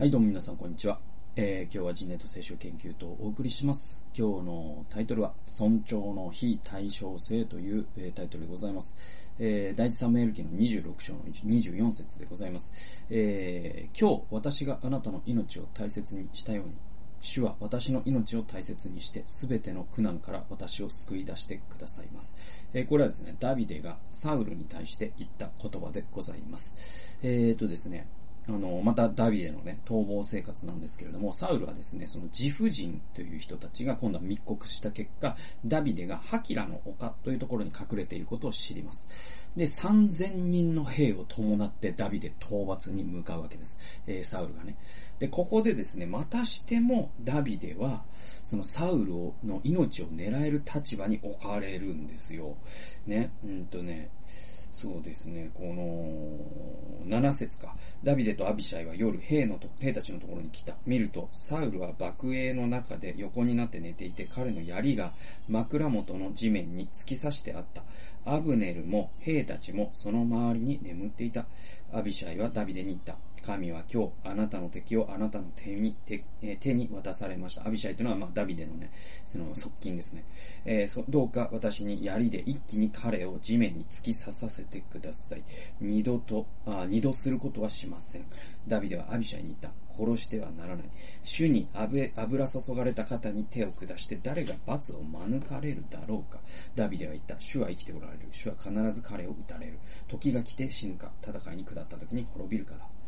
はい、どうも皆さん、こんにちは。えー、今日は人ネット聖書研究とお送りします。今日のタイトルは、尊重の非対称性という、えータイトルでございます。えー、第一サムエル記の26章の24節でございます。えー、今日私があなたの命を大切にしたように、主は私の命を大切にして、すべての苦難から私を救い出してくださいます。えーこれはですね、ダビデがサウルに対して言った言葉でございます。えーとですね、あの、またダビデのね、逃亡生活なんですけれども、サウルはですね、その自負人という人たちが今度は密告した結果、ダビデがハキラの丘というところに隠れていることを知ります。で、3000人の兵を伴ってダビデ討伐に向かうわけです。えーサウルがね。で、ここでですね、またしてもダビデは、そのサウルの命を狙える立場に置かれるんですよ。ね、うんとね、そうですね、この、7節か。ダビデとアビシャイは夜、兵のと、兵たちのところに来た。見ると、サウルは爆営の中で横になって寝ていて、彼の槍が枕元の地面に突き刺してあった。アブネルも兵たちもその周りに眠っていた。アビシャイはダビデに言った。神は今日あなたの敵をあなたの手に手手に渡されました。アビシャイというのは、まあ、ダビデのね、その側近ですね。えーそどうか私に槍で一気に彼を地面に突き刺させてください。二度と、あ二度することはしません。ダビデはアビシャイに言った。殺してはならない。主に油油注がれた方に手を下して誰が罰を免れるだろうか。ダビデは言った。主は生きておられる。主は必ず彼を撃たれる。時が来て死ぬか。戦いに下った時に滅びるかだ。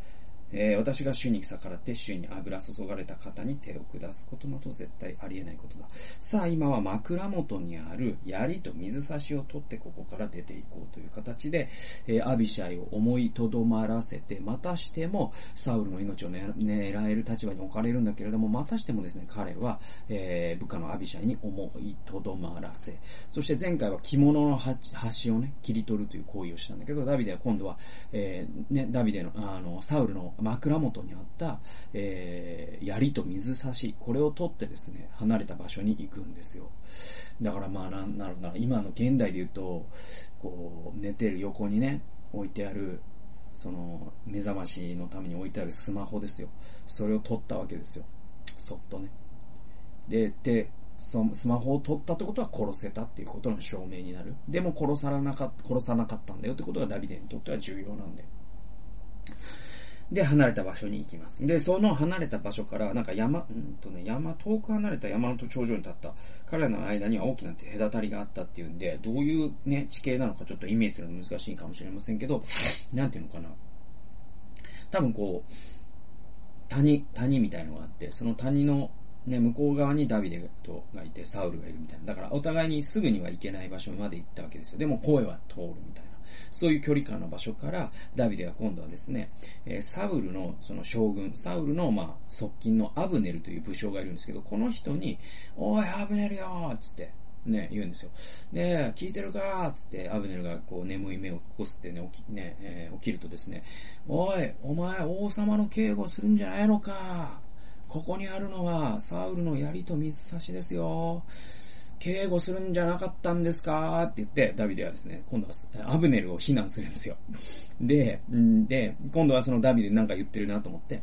えー私が主に逆らって主に油注がれた方に手を下すことなど絶対ありえないことだ。さあ今は枕元にある槍と水差しを取ってここから出ていこうという形で、えーアビシャイを思いとどまらせて、またしてもサウルの命を狙える立場に置かれるんだけれども、またしてもですね、彼は、えー部下のアビシャイに思いとどまらせ、そして前回は着物の端端をね、切り取るという行為をしたんだけど、ダビデは今度は、えーね、ダビデの、あの、サウルの枕元にあった、えー槍と水差し、これを取ってですね、離れた場所に行くんですよ。だからまあ、なんなるな、今の現代で言うと、こう、寝てる横にね、置いてある、その、目覚ましのために置いてあるスマホですよ。それを取ったわけですよ。そっとね。で、で、そのスマホを取ったってことは殺せたっていうことの証明になる。でも殺さなかった、殺さなかったんだよってことがダビデにとっては重要なんで。で、離れた場所に行きます。で、その離れた場所から、なんか山、うんとね、山、遠く離れた山の頂上に立った、彼らの間には大きな隔たりがあったっていうんで、どういうね、地形なのかちょっとイメージするの難しいかもしれませんけど、なんていうのかな。多分こう、谷、谷みたいのがあって、その谷のね、向こう側にダビデとがいて、サウルがいるみたいな。だからお互いにすぐには行けない場所まで行ったわけですよ。でも声は通るみたいな。そういう距離感の場所から、ダビデは今度はですね、えサウルのその将軍、サウルのまあ側近のアブネルという武将がいるんですけど、この人に、おい、アブネルよーつって、ね、言うんですよ。で、聞いてるかーつって、アブネルがこう眠い目を起こすってね、起き、ね、えー起きるとですね、おい、お前王様の警護するんじゃないのかここにあるのは、サウルの槍と水差しですよ。警護するんじゃなかったんですか？って言って、ダビデはですね、今度はアブネルを非難するんですよ。で、で、今度はそのダビデなんか言ってるなと思って、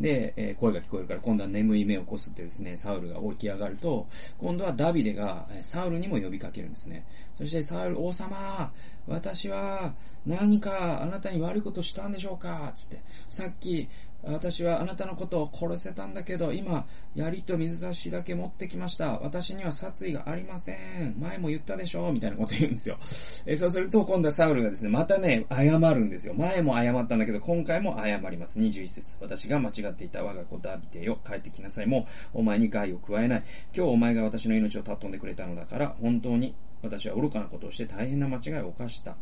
で、えー声が聞こえるから今度は眠い目をこすってですね、サウルが起き上がると、今度はダビデがサウルにも呼びかけるんですね。そしてサウル、王様、私は何かあなたに悪いことしたんでしょうか？つって、さっき、私はあなたのことを殺せたんだけど、今、槍と水差しだけ持ってきました。私には殺意がありません。前も言ったでしょうみたいなこと言うんですよ。えそうすると、今度はサウルがですね、またね、謝るんですよ。前も謝ったんだけど、今回も謝ります。21節私が間違っていた我が子ダビデよ、帰ってきなさい。もう、お前に害を加えない。今日お前が私の命を尊んでくれたのだから、本当に私は愚かなことをして大変な間違いを犯した。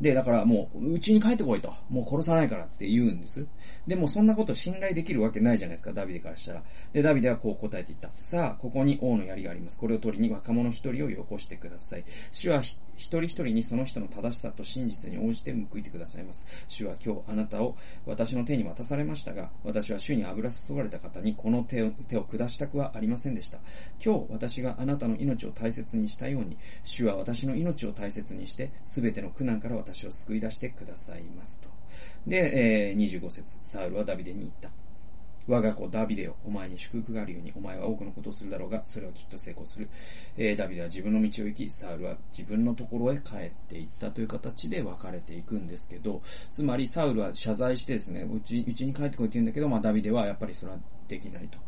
で、だからもう、うちに帰ってこいと。もう殺さないからって言うんです。でもそんなこと信頼できるわけないじゃないですか、ダビデからしたら。で、ダビデはこう答えていった。さあ、ここに王の槍があります。これを取りに若者一人をよこしてください。主は一人一人にその人の正しさと真実に応じて報いてくださいます。主は今日あなたを私の手に渡されましたが、私は主に油注がれた方にこの手を手を下したくはありませんでした。今日私があなたの命を大切にしたように、主は私の命を大切にして、すべての苦難から私を救い出してくださいますと。で、えー、25節サウルはダビデに言った。我が子ダビデよ、お前に祝福があるように、お前は多くのことをするだろうが、それはきっと成功する。えー、ダビデは自分の道を行き、サウルは自分のところへ帰っていったという形で分かれていくんですけど、つまりサウルは謝罪してですね、うち、うちに帰ってこいって言うんだけど、まあダビデはやっぱりそれはできないと。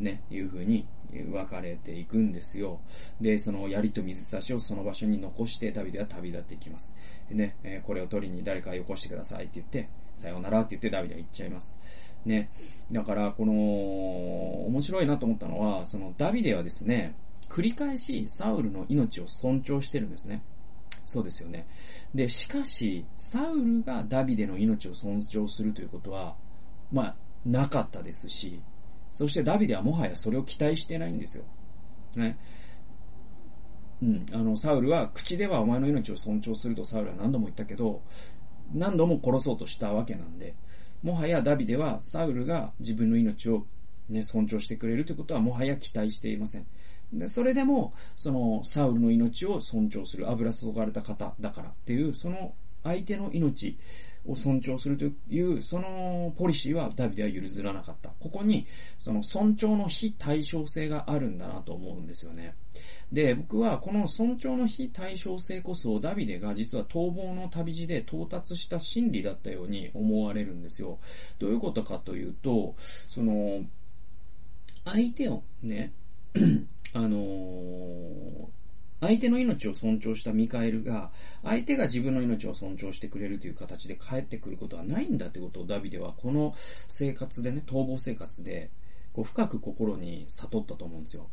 ね、いう風に分かれていくんですよ。で、その槍と水差しをその場所に残してダビデは旅立っていきます。でね、え、これを取りに誰かよこしてくださいって言って、さようならって言ってダビデは行っちゃいます。ね。だから、この、面白いなと思ったのは、そのダビデはですね、繰り返しサウルの命を尊重してるんですね。そうですよね。で、しかし、サウルがダビデの命を尊重するということは、まあ、なかったですし、そしてダビデはもはやそれを期待してないんですよ。ね。うん。あの、サウルは、口ではお前の命を尊重するとサウルは何度も言ったけど、何度も殺そうとしたわけなんで、もはやダビデはサウルが自分の命をね、尊重してくれるということはもはや期待していません。で、それでも、その、サウルの命を尊重する、油注がれた方だからっていう、その相手の命を尊重するという、そのポリシーはダビデは譲らなかった。ここに、その尊重の非対称性があるんだなと思うんですよね。で、僕はこの尊重の非対称性こそダビデが実は逃亡の旅路で到達した真理だったように思われるんですよ。どういうことかというと、その、相手をね、あの、相手の命を尊重したミカエルが、相手が自分の命を尊重してくれるという形で帰ってくることはないんだということをダビデはこの生活でね、逃亡生活で、こう深く心に悟ったと思うんですよ。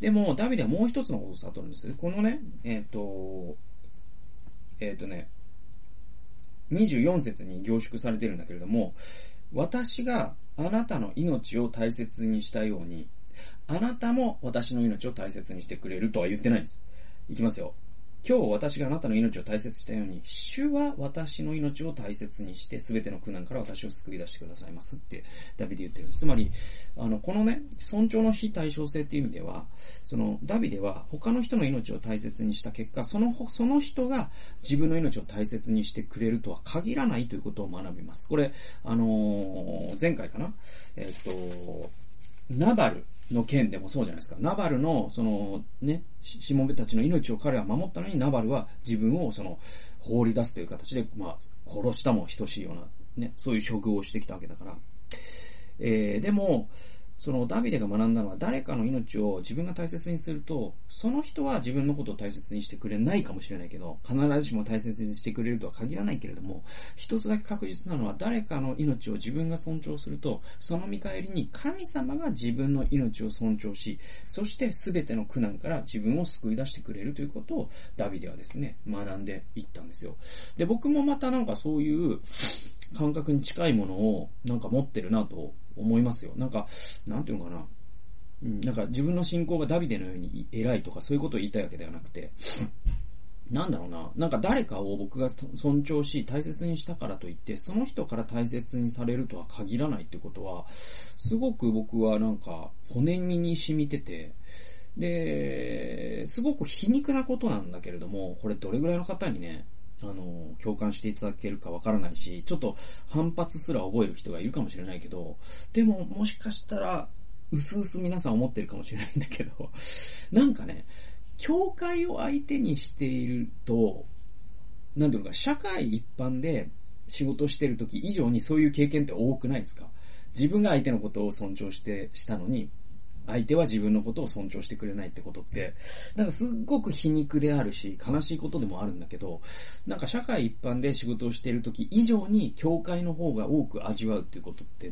でも、ダビデはもう一つのことを悟るんです。このね、えっ、ー、と、えっ、ー、とね、24節に凝縮されてるんだけれども、私があなたの命を大切にしたように、あなたも私の命を大切にしてくれるとは言ってないんです。いきますよ。今日私があなたの命を大切したように、主は私の命を大切にして、すべての苦難から私を救い出してくださいますって、ダビデ言ってるんです。つまり、あの、このね、尊重の非対称性っていう意味では、その、ダビデは他の人の命を大切にした結果、その、その人が自分の命を大切にしてくれるとは限らないということを学びます。これ、あのー、前回かな？えっ、と、ナバルの件でもそうじゃないですか。ナバルの、その、ね、しもべたちの命を彼は守ったのに、ナバルは自分をその、放り出すという形で、まあ、殺したも等しいような、ね、そういう処遇をしてきたわけだから。えー、でも、そのダビデが学んだのは誰かの命を自分が大切にすると、その人は自分のことを大切にしてくれないかもしれないけど、必ずしも大切にしてくれるとは限らないけれども、一つだけ確実なのは誰かの命を自分が尊重すると、その見返りに神様が自分の命を尊重し、そして全ての苦難から自分を救い出してくれるということをダビデはですね、学んでいったんですよ。で、僕もまたなんかそういう感覚に近いものをなんか持ってるなと思いますよ。なんか、なんていうのかな。うん、なんか自分の信仰がダビデのように偉いとかそういうことを言いたいわけではなくて、なんだろうな。なんか誰かを僕が尊重し大切にしたからといって、その人から大切にされるとは限らないってことは、すごく僕はなんか骨身に染みてて、で、すごく皮肉なことなんだけれども、これどれぐらいの方にね、あの、共感していただけるかわからないし、ちょっと反発すら覚える人がいるかもしれないけど、でももしかしたら、うすうす皆さん思ってるかもしれないんだけど、なんかね、教会を相手にしていると、なんていうのか、社会一般で仕事してる時以上にそういう経験って多くないですか？自分が相手のことを尊重して、したのに、相手は自分のことを尊重してくれないってことって、なんかすっごく皮肉であるし、悲しいことでもあるんだけど、なんか社会一般で仕事をしている時以上に教会の方が多く味わうっていうことって、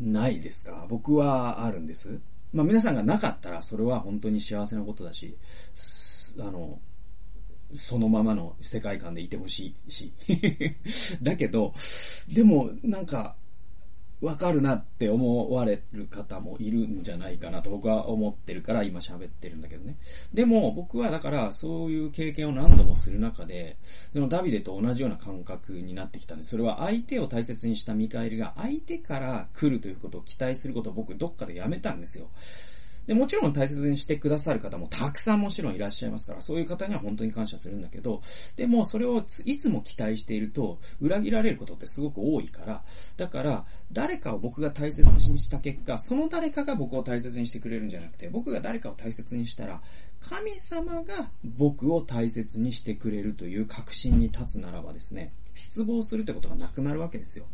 ないですか？僕はあるんです。まあ皆さんがなかったらそれは本当に幸せなことだし、あの、そのままの世界観でいてほしいし。だけど、でもなんか、わかるなって思われる方もいるんじゃないかなと僕は思ってるから今喋ってるんだけどね。でも僕はだからそういう経験を何度もする中で、そのダビデと同じような感覚になってきたんです。それは相手を大切にした見返りが相手から来るということを期待することを僕どっかでやめたんですよ。で、もちろん大切にしてくださる方もたくさんもちろんいらっしゃいますから、そういう方には本当に感謝するんだけど、でもそれをいつも期待していると、裏切られることってすごく多いから、だから、誰かを僕が大切にした結果、その誰かが僕を大切にしてくれるんじゃなくて、僕が誰かを大切にしたら、神様が僕を大切にしてくれるという確信に立つならばですね、失望するってことがなくなるわけですよ。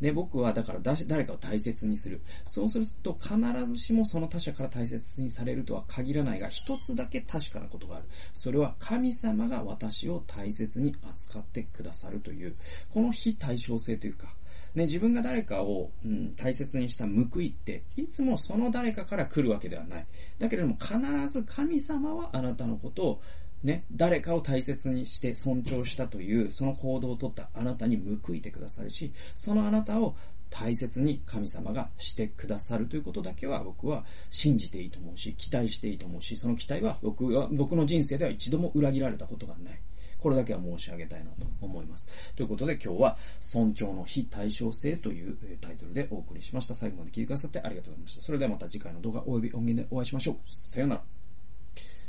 で、僕はだから誰かを大切にする。そうすると必ずしもその他者から大切にされるとは限らないが、一つだけ確かなことがある。それは神様が私を大切に扱ってくださるという、この非対称性というか、ね、自分が誰かを、うん、大切にした報いって、いつもその誰かから来るわけではない。だけれども必ず神様はあなたのことをね、誰かを大切にして尊重したという、その行動をとったあなたに報いてくださるし、そのあなたを大切に神様がしてくださるということだけは僕は信じていいと思うし、期待していいと思うし、その期待は僕は、僕の人生では一度も裏切られたことがない。これだけは申し上げたいなと思います。ということで今日は尊重の非対称性というタイトルでお送りしました。最後まで聞いてくださってありがとうございました。それではまた次回の動画及び音源でお会いしましょう。さようなら。